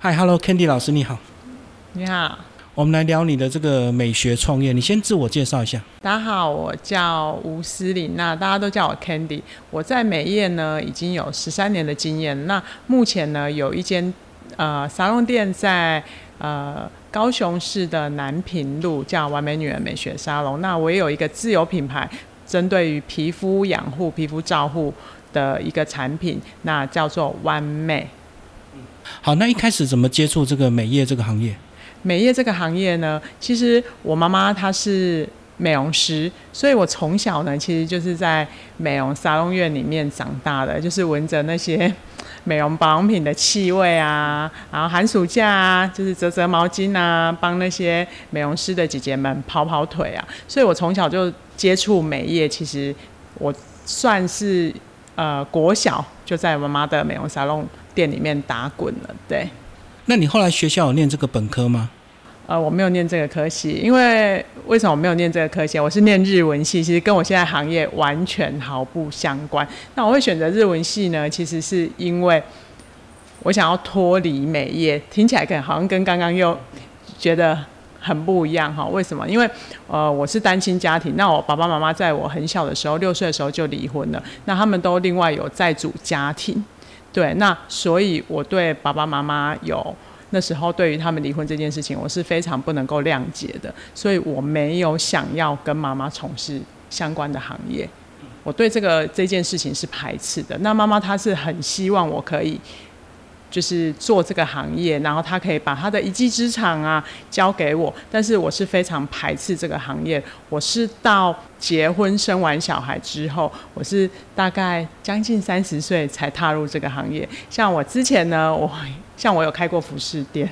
嗨，Hello，Candy 老师，你好。你好，我们来聊你的这个美学创业。你先自我介绍一下。大家好，我叫吴思玲，那大家都叫我 Candy。我在美业呢已经有十三年的经验。那目前呢有一间呃沙龙店在呃高雄市的南平路，叫完美女人美学沙龙。那我也有一个自有品牌，针对于皮肤养护、皮肤照护的一个产品，那叫做完美。好，那一开始怎么接触这个美业这个行业？美业这个行业呢，其实我妈妈她是美容师，所以我从小呢，其实就是在美容沙龙院里面长大的，就是闻着那些 美容保养品的气味啊，然后寒暑假啊，就是折折毛巾啊，帮那些美容师的姐姐们跑跑腿啊，所以我从小就接触美业。其实我算是呃国小就在妈妈的美容沙龙。店里面打滚了，对。那你后来学校有念这个本科吗？呃，我没有念这个科系，因为为什么我没有念这个科系？我是念日文系，其实跟我现在行业完全毫不相关。那我会选择日文系呢？其实是因为我想要脱离美业，听起来可能好像跟刚刚又觉得很不一样哈。为什么？因为呃，我是单亲家庭，那我爸爸妈妈在我很小的时候，六岁的时候就离婚了，那他们都另外有在组家庭。对，那所以我对爸爸妈妈有那时候对于他们离婚这件事情，我是非常不能够谅解的，所以我没有想要跟妈妈从事相关的行业，我对这个这件事情是排斥的。那妈妈她是很希望我可以。就是做这个行业，然后他可以把他的一技之长啊交给我，但是我是非常排斥这个行业。我是到结婚生完小孩之后，我是大概将近三十岁才踏入这个行业。像我之前呢，我像我有开过服饰店，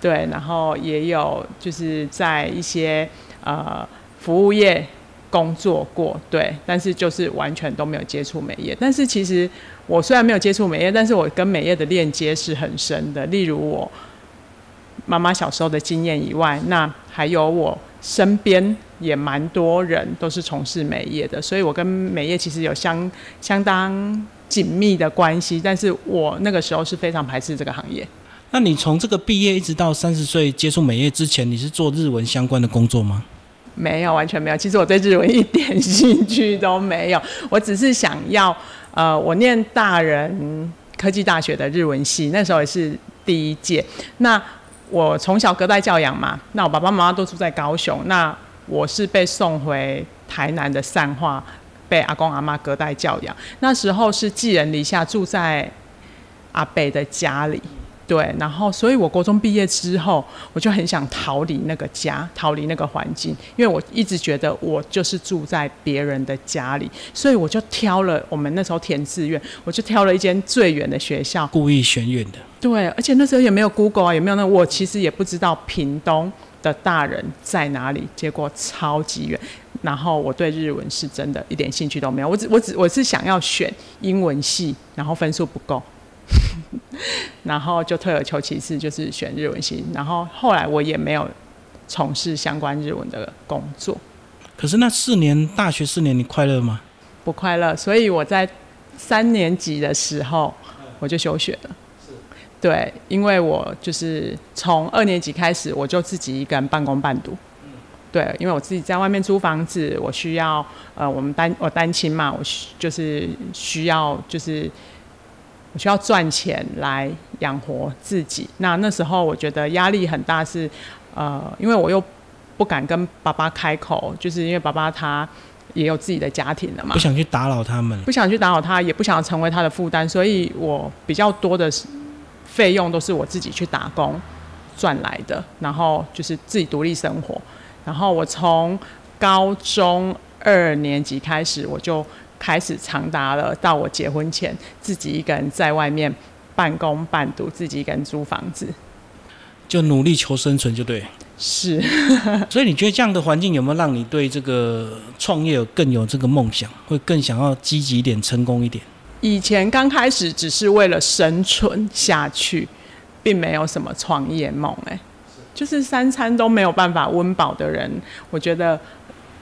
对，然后也有就是在一些呃服务业。工作过对，但是就是完全都没有接触美业。但是其实我虽然没有接触美业，但是我跟美业的链接是很深的。例如我妈妈小时候的经验以外，那还有我身边也蛮多人都是从事美业的，所以我跟美业其实有相相当紧密的关系。但是我那个时候是非常排斥这个行业。那你从这个毕业一直到三十岁接触美业之前，你是做日文相关的工作吗？没有，完全没有。其实我对日文一点兴趣都没有。我只是想要，呃，我念大人科技大学的日文系，那时候也是第一届。那我从小隔代教养嘛，那我爸爸妈妈都住在高雄，那我是被送回台南的善化，被阿公阿妈隔代教养。那时候是寄人篱下，住在阿北的家里。对，然后，所以我国中毕业之后，我就很想逃离那个家，逃离那个环境，因为我一直觉得我就是住在别人的家里，所以我就挑了我们那时候填志愿，我就挑了一间最远的学校，故意选远的。对，而且那时候也没有 Google 啊，也没有那，我其实也不知道屏东的大人在哪里，结果超级远。然后我对日文是真的一点兴趣都没有，我只我只我是想要选英文系，然后分数不够。然后就退而求其次，就是选日文系。然后后来我也没有从事相关日文的工作。可是那四年大学四年，你快乐吗？不快乐。所以我在三年级的时候我就休学了。对，因为我就是从二年级开始，我就自己一个人半工半读。对，因为我自己在外面租房子，我需要呃，我们单我单亲嘛，我就是需要就是。我需要赚钱来养活自己。那那时候我觉得压力很大，是呃，因为我又不敢跟爸爸开口，就是因为爸爸他也有自己的家庭了嘛，不想去打扰他们，不想去打扰他，也不想成为他的负担，所以我比较多的费用都是我自己去打工赚来的，然后就是自己独立生活。然后我从高中二年级开始，我就。开始长达了到我结婚前，自己一个人在外面半工半读，自己一个人租房子，就努力求生存，就对。是，所以你觉得这样的环境有没有让你对这个创业有更有这个梦想，会更想要积极一点、成功一点？以前刚开始只是为了生存下去，并没有什么创业梦。哎，就是三餐都没有办法温饱的人，我觉得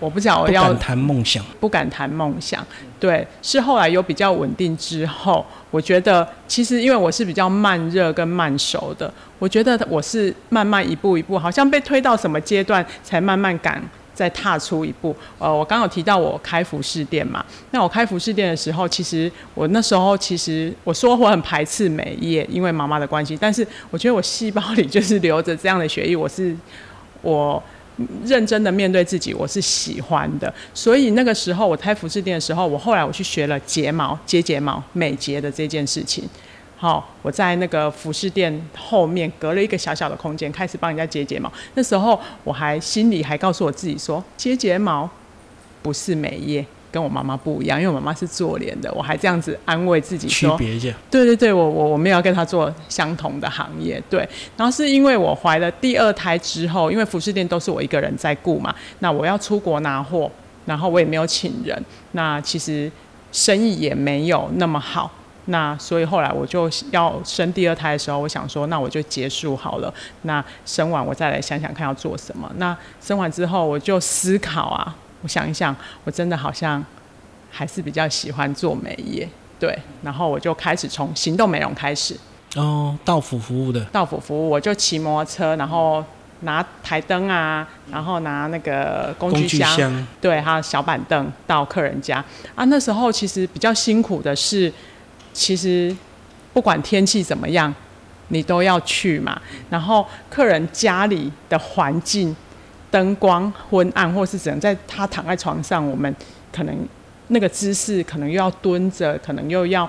我不知道我不要敢谈梦想。不敢谈梦想。对，是后来有比较稳定之后，我觉得其实因为我是比较慢热跟慢熟的，我觉得我是慢慢一步一步，好像被推到什么阶段才慢慢敢。再踏出一步，呃，我刚刚有提到我开服饰店嘛，那我开服饰店的时候，其实我那时候其实我说我很排斥美业，因为妈妈的关系，但是我觉得我细胞里就是留着这样的血液，我是我认真的面对自己，我是喜欢的，所以那个时候我开服饰店的时候，我后来我去学了睫毛、接睫毛、美睫的这件事情。好，我在那个服饰店后面隔了一个小小的空间，开始帮人家接睫毛。那时候我还心里还告诉我自己说，接睫毛不是美业，跟我妈妈不一样，因为我妈妈是做脸的。我还这样子安慰自己区说，别一下。对对对，我我我没有要跟她做相同的行业。对，然后是因为我怀了第二胎之后，因为服饰店都是我一个人在顾嘛，那我要出国拿货，然后我也没有请人，那其实生意也没有那么好。那所以后来我就要生第二胎的时候，我想说，那我就结束好了。那生完我再来想想看要做什么。那生完之后我就思考啊，我想一想，我真的好像还是比较喜欢做美业，对。然后我就开始从行动美容开始，哦，到府服务的，到府服务，我就骑摩托车，然后拿台灯啊，然后拿那个工具箱，箱对，还有小板凳到客人家啊。那时候其实比较辛苦的是。其实不管天气怎么样，你都要去嘛。然后客人家里的环境、灯光昏暗，或是只能在他躺在床上，我们可能那个姿势可能又要蹲着，可能又要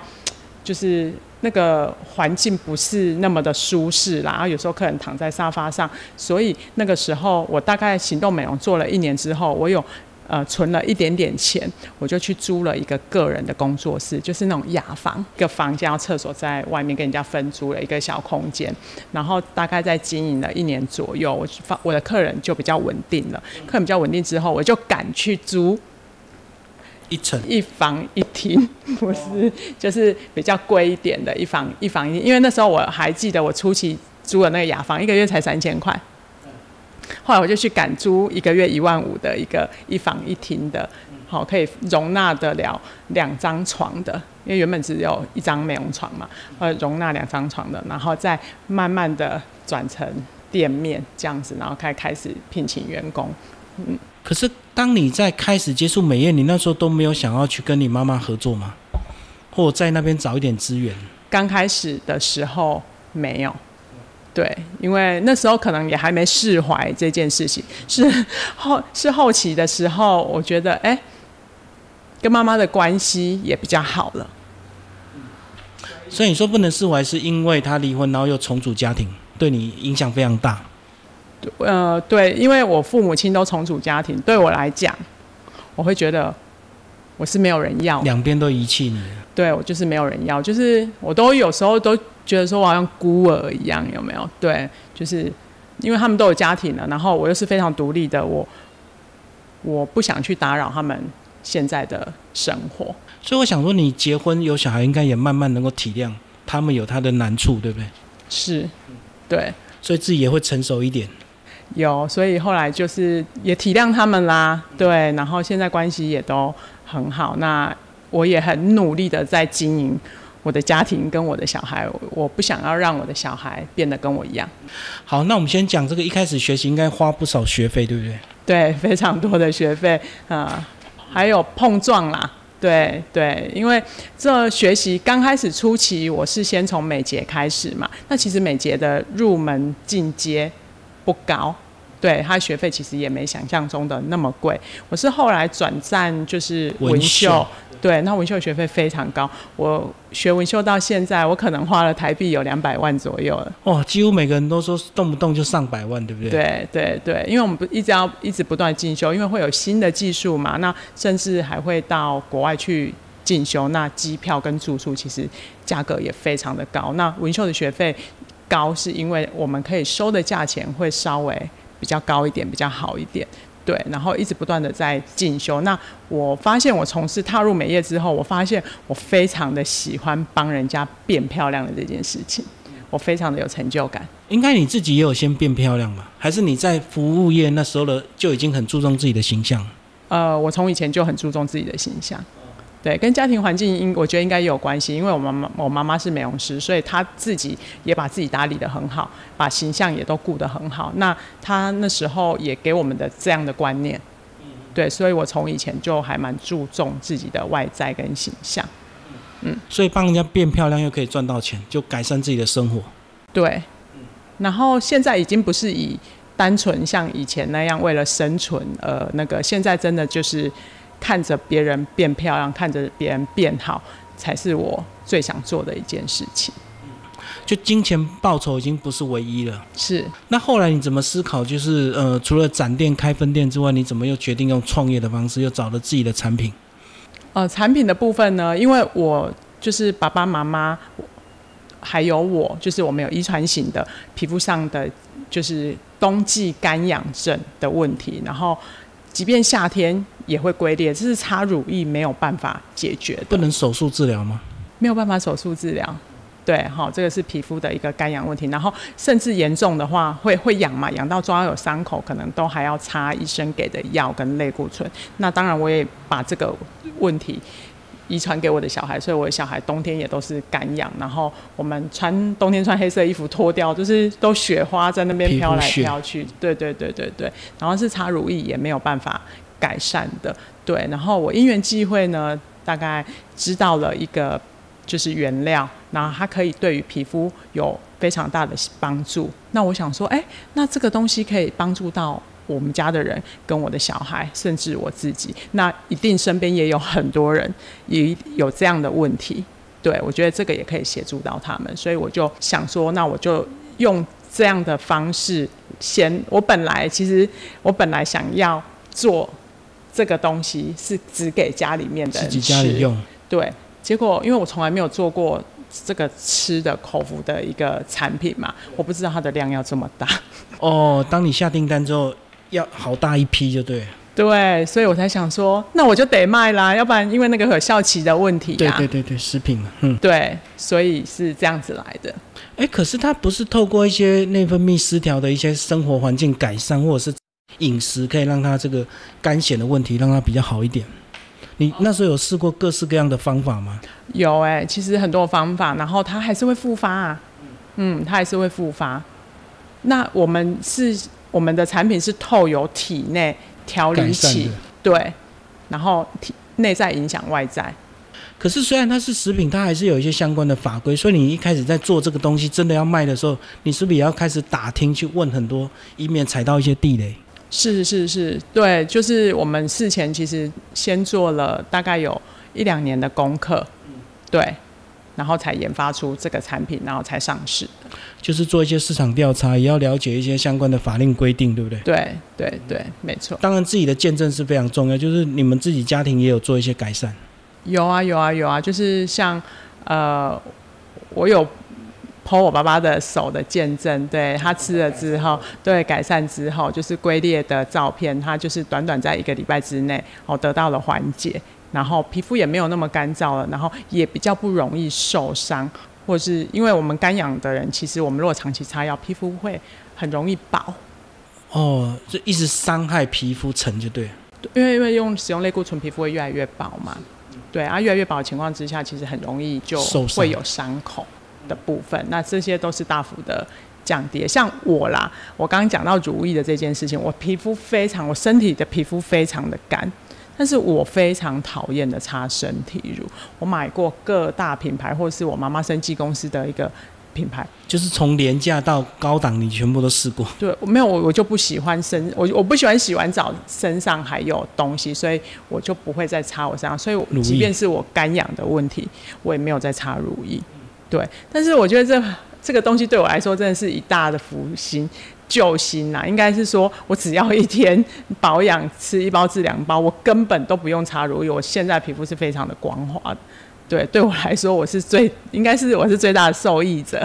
就是那个环境不是那么的舒适啦。然后有时候客人躺在沙发上，所以那个时候我大概行动美容做了一年之后，我有。呃，存了一点点钱，我就去租了一个个人的工作室，就是那种雅房，一个房间，厕所在外面，跟人家分租了一个小空间。然后大概在经营了一年左右，我发我的客人就比较稳定了。客人比较稳定之后，我就敢去租一层一房一厅，不是，就是比较贵一点的一房一房一厅。因为那时候我还记得，我初期租的那个雅房，一个月才三千块。后来我就去赶租一个月一万五的一个一房一厅的，好可以容纳得了两张床的，因为原本只有一张美容床嘛，呃，容纳两张床的，然后再慢慢的转成店面这样子，然后开开始聘请员工。嗯，可是当你在开始接触美业，你那时候都没有想要去跟你妈妈合作吗？或在那边找一点资源？刚开始的时候没有。对，因为那时候可能也还没释怀这件事情，是后是后期的时候，我觉得哎，跟妈妈的关系也比较好了。所以你说不能释怀，是因为他离婚，然后又重组家庭，对你影响非常大。呃，对，因为我父母亲都重组家庭，对我来讲，我会觉得我是没有人要，两边都遗弃你。对我就是没有人要，就是我都有时候都。觉得说我好像孤儿一样，有没有？对，就是因为他们都有家庭了，然后我又是非常独立的，我我不想去打扰他们现在的生活。所以我想说，你结婚有小孩，应该也慢慢能够体谅他们有他的难处，对不对？是，对。所以自己也会成熟一点。有，所以后来就是也体谅他们啦，对。然后现在关系也都很好，那我也很努力的在经营。我的家庭跟我的小孩，我不想要让我的小孩变得跟我一样。好，那我们先讲这个，一开始学习应该花不少学费，对不对？对，非常多的学费啊，还有碰撞啦，对对，因为这学习刚开始初期，我是先从美睫开始嘛，那其实美睫的入门进阶不高，对他学费其实也没想象中的那么贵。我是后来转战就是文秀。对，那文秀学费非常高。我学文秀到现在，我可能花了台币有两百万左右了。哇，几乎每个人都说动不动就上百万，对不对？对对对，因为我们不一直要一直不断进修，因为会有新的技术嘛。那甚至还会到国外去进修，那机票跟住宿其实价格也非常的高。那文秀的学费高，是因为我们可以收的价钱会稍微比较高一点，比较好一点。对，然后一直不断的在进修。那我发现，我从事踏入美业之后，我发现我非常的喜欢帮人家变漂亮的这件事情，我非常的有成就感。应该你自己也有先变漂亮吧？还是你在服务业那时候的就已经很注重自己的形象？呃，我从以前就很注重自己的形象。对，跟家庭环境应我觉得应该也有关系，因为我妈妈我妈妈是美容师，所以她自己也把自己打理得很好，把形象也都顾得很好。那她那时候也给我们的这样的观念，对，所以我从以前就还蛮注重自己的外在跟形象。嗯，所以帮人家变漂亮又可以赚到钱，就改善自己的生活。对，然后现在已经不是以单纯像以前那样为了生存，呃，那个现在真的就是。看着别人变漂亮，看着别人变好，才是我最想做的一件事情。就金钱报酬已经不是唯一了。是。那后来你怎么思考？就是呃，除了展店开分店之外，你怎么又决定用创业的方式，又找了自己的产品？呃，产品的部分呢，因为我就是爸爸妈妈，还有我，就是我们有遗传型的皮肤上的就是冬季干痒症的问题，然后。即便夏天也会龟裂，这是擦乳液没有办法解决的。不能手术治疗吗？没有办法手术治疗。对，好，这个是皮肤的一个干痒问题。然后甚至严重的话，会会痒嘛，痒到抓有伤口，可能都还要擦医生给的药跟类固醇。那当然，我也把这个问题。遗传给我的小孩，所以我的小孩冬天也都是干痒。然后我们穿冬天穿黑色衣服脱掉，就是都雪花在那边飘来飘去。对对对对对。然后是擦乳液也没有办法改善的。对。然后我因缘际会呢，大概知道了一个就是原料，然后它可以对于皮肤有非常大的帮助。那我想说，哎，那这个东西可以帮助到。我们家的人跟我的小孩，甚至我自己，那一定身边也有很多人也有这样的问题。对我觉得这个也可以协助到他们，所以我就想说，那我就用这样的方式先。我本来其实我本来想要做这个东西是只给家里面的自己家里用。对，结果因为我从来没有做过这个吃的口服的一个产品嘛，我不知道它的量要这么大。哦，当你下订单之后。要好大一批就对，对，所以我才想说，那我就得卖啦，要不然因为那个有效期的问题。对对对对，食品嘛，嗯，对，所以是这样子来的。哎，可是它不是透过一些内分泌失调的一些生活环境改善，或者是饮食，可以让它这个肝癣的问题让它比较好一点。你那时候有试过各式各样的方法吗？有哎，其实很多方法，然后它还是会复发啊。嗯，它还是会复发。那我们是。我们的产品是透由体内调理起，对，然后体内在影响外在。可是虽然它是食品，它还是有一些相关的法规。所以你一开始在做这个东西，真的要卖的时候，你是不是也要开始打听去问很多，以免踩到一些地雷？是是是，对，就是我们事前其实先做了大概有一两年的功课，对。然后才研发出这个产品，然后才上市。就是做一些市场调查，也要了解一些相关的法令规定，对不对？对对对，没错。当然，自己的见证是非常重要。就是你们自己家庭也有做一些改善。有啊有啊有啊，就是像呃，我有剖我爸爸的手的见证，对他吃了之后，对改善之后，就是龟裂的照片，他就是短短在一个礼拜之内，哦，得到了缓解。然后皮肤也没有那么干燥了，然后也比较不容易受伤，或是因为我们干痒的人，其实我们如果长期擦药，皮肤会很容易薄。哦，就一直伤害皮肤层就对。因为因为用使用类固醇，皮肤会越来越薄嘛。对啊，越来越薄的情况之下，其实很容易就会有伤口的部分。那这些都是大幅的降低。像我啦，我刚刚讲到如意的这件事情，我皮肤非常，我身体的皮肤非常的干。但是我非常讨厌的擦身体乳，我买过各大品牌，或者是我妈妈生技公司的一个品牌，就是从廉价到高档，你全部都试过。对，我没有，我我就不喜欢身，我我不喜欢洗完澡身上还有东西，所以我就不会再擦我身上。所以，即便是我干痒的问题，我也没有再擦乳液。对，但是我觉得这这个东西对我来说真的是一大的福星。救星呐，应该是说，我只要一天保养，吃一包治两包，我根本都不用擦乳液。我现在皮肤是非常的光滑，对，对我来说，我是最应该是我是最大的受益者。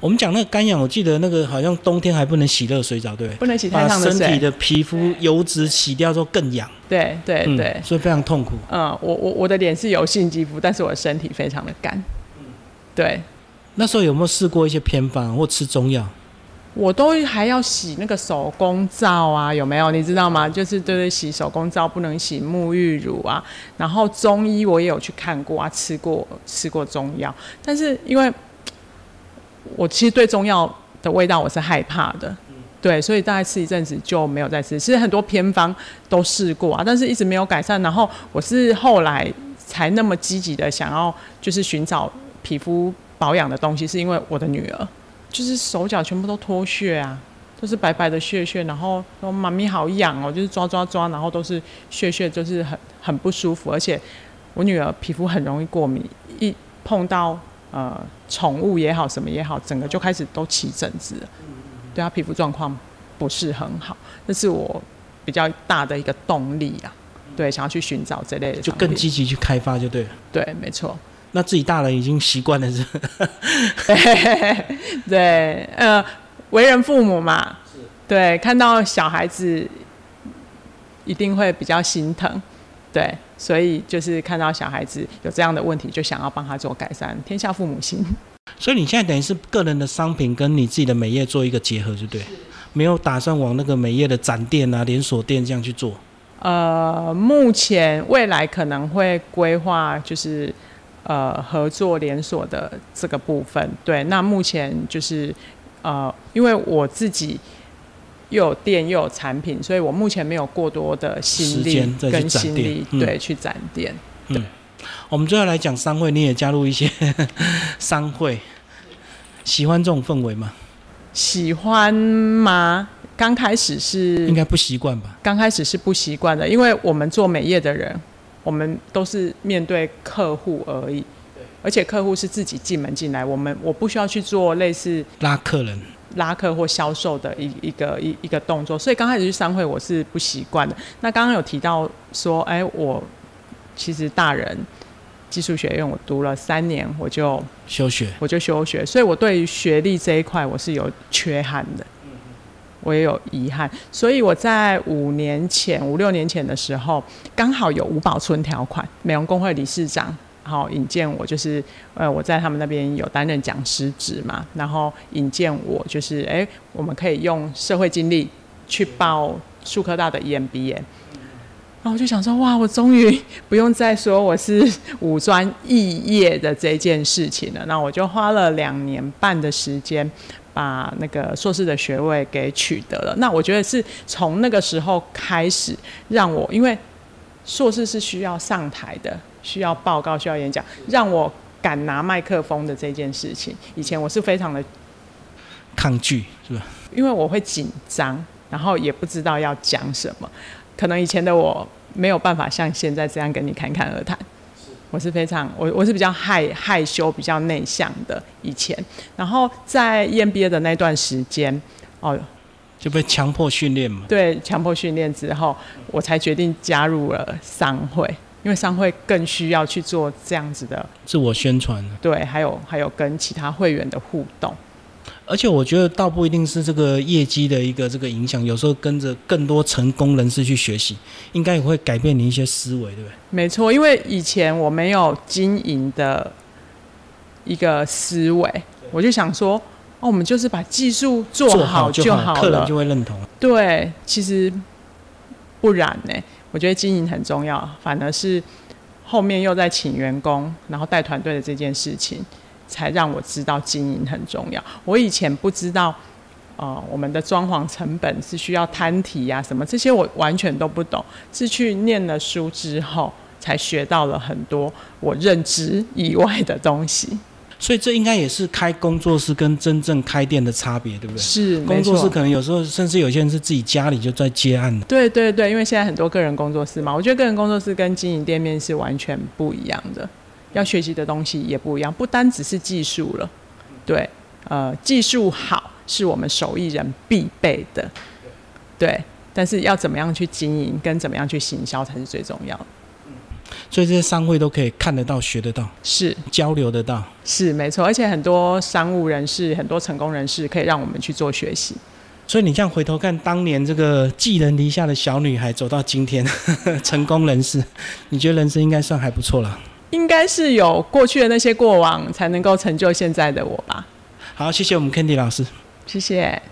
我们讲那个干痒，我记得那个好像冬天还不能洗热水澡，对不能洗太烫的水，身体的皮肤油脂洗掉之后更痒。对对对，所以非常痛苦。嗯，我我我的脸是油性肌肤，但是我的身体非常的干。对，那时候有没有试过一些偏方或吃中药？我都还要洗那个手工皂啊，有没有？你知道吗？就是对对，洗手工皂不能洗沐浴乳啊。然后中医我也有去看过啊，吃过吃过中药，但是因为我其实对中药的味道我是害怕的，对，所以大概吃一阵子就没有再吃。其实很多偏方都试过啊，但是一直没有改善。然后我是后来才那么积极的想要就是寻找皮肤保养的东西，是因为我的女儿。就是手脚全部都脱屑啊，都是白白的屑屑，然后说妈咪好痒哦，就是抓抓抓，然后都是屑屑，就是很很不舒服。而且我女儿皮肤很容易过敏，一碰到呃宠物也好，什么也好，整个就开始都起疹子，对她皮肤状况不是很好。这是我比较大的一个动力啊，对，想要去寻找这类的，就更积极去开发就对了。对，没错。那自己大人已经习惯了是？对，呃，为人父母嘛，对，看到小孩子一定会比较心疼，对，所以就是看到小孩子有这样的问题，就想要帮他做改善。天下父母心。所以你现在等于是个人的商品跟你自己的美业做一个结合，就对，没有打算往那个美业的展店啊、连锁店这样去做。呃，目前未来可能会规划就是。呃，合作连锁的这个部分，对，那目前就是呃，因为我自己又有店又有产品，所以我目前没有过多的心力跟心力对去展店。对，我们最后来讲商会，你也加入一些 商会，喜欢这种氛围吗？喜欢吗？刚开始是应该不习惯吧？刚开始是不习惯的，因为我们做美业的人。我们都是面对客户而已，而且客户是自己进门进来，我们我不需要去做类似拉客人、拉客或销售的一一个一一个动作，所以刚开始去商会我是不习惯的。那刚刚有提到说，哎，我其实大人技术学院我读了三年，我就休学，我就休学，所以我对于学历这一块我是有缺憾的。我也有遗憾，所以我在五年前、五六年前的时候，刚好有五保村条款，美容工会理事长，然后引荐我，就是呃，我在他们那边有担任讲师职嘛，然后引荐我，就是哎，我们可以用社会经历去报数科大的 EMBA，然后我就想说，哇，我终于不用再说我是五专肄业的这件事情了，那我就花了两年半的时间。把那个硕士的学位给取得了，那我觉得是从那个时候开始，让我因为硕士是需要上台的，需要报告，需要演讲，让我敢拿麦克风的这件事情，以前我是非常的抗拒，是吧？因为我会紧张，然后也不知道要讲什么，可能以前的我没有办法像现在这样跟你侃侃而谈。我是非常我我是比较害害羞、比较内向的以前，然后在 EMBA 的那段时间，哦，就被强迫训练嘛。对，强迫训练之后，我才决定加入了商会，因为商会更需要去做这样子的自我宣传。对，还有还有跟其他会员的互动。而且我觉得倒不一定是这个业绩的一个这个影响，有时候跟着更多成功人士去学习，应该也会改变你一些思维，对不对？没错，因为以前我没有经营的一个思维，我就想说，哦，我们就是把技术做好就好了，客人就会认同。对，其实不然呢。我觉得经营很重要，反而是后面又在请员工，然后带团队的这件事情。才让我知道经营很重要。我以前不知道，呃，我们的装潢成本是需要摊体呀，什么这些我完全都不懂。是去念了书之后，才学到了很多我认知以外的东西。所以这应该也是开工作室跟真正开店的差别，对不对？是，工作室可能有时候甚至有些人是自己家里就在接案的。对对对，因为现在很多个人工作室嘛，我觉得个人工作室跟经营店面是完全不一样的。要学习的东西也不一样，不单只是技术了，对，呃，技术好是我们手艺人必备的，对，但是要怎么样去经营跟怎么样去行销才是最重要的。所以这些商会都可以看得到、学得到，是交流得到，是没错，而且很多商务人士、很多成功人士可以让我们去做学习。所以你这样回头看，当年这个寄人篱下的小女孩走到今天，成功人士，你觉得人生应该算还不错了？应该是有过去的那些过往，才能够成就现在的我吧。好，谢谢我们 Candy 老师，谢谢。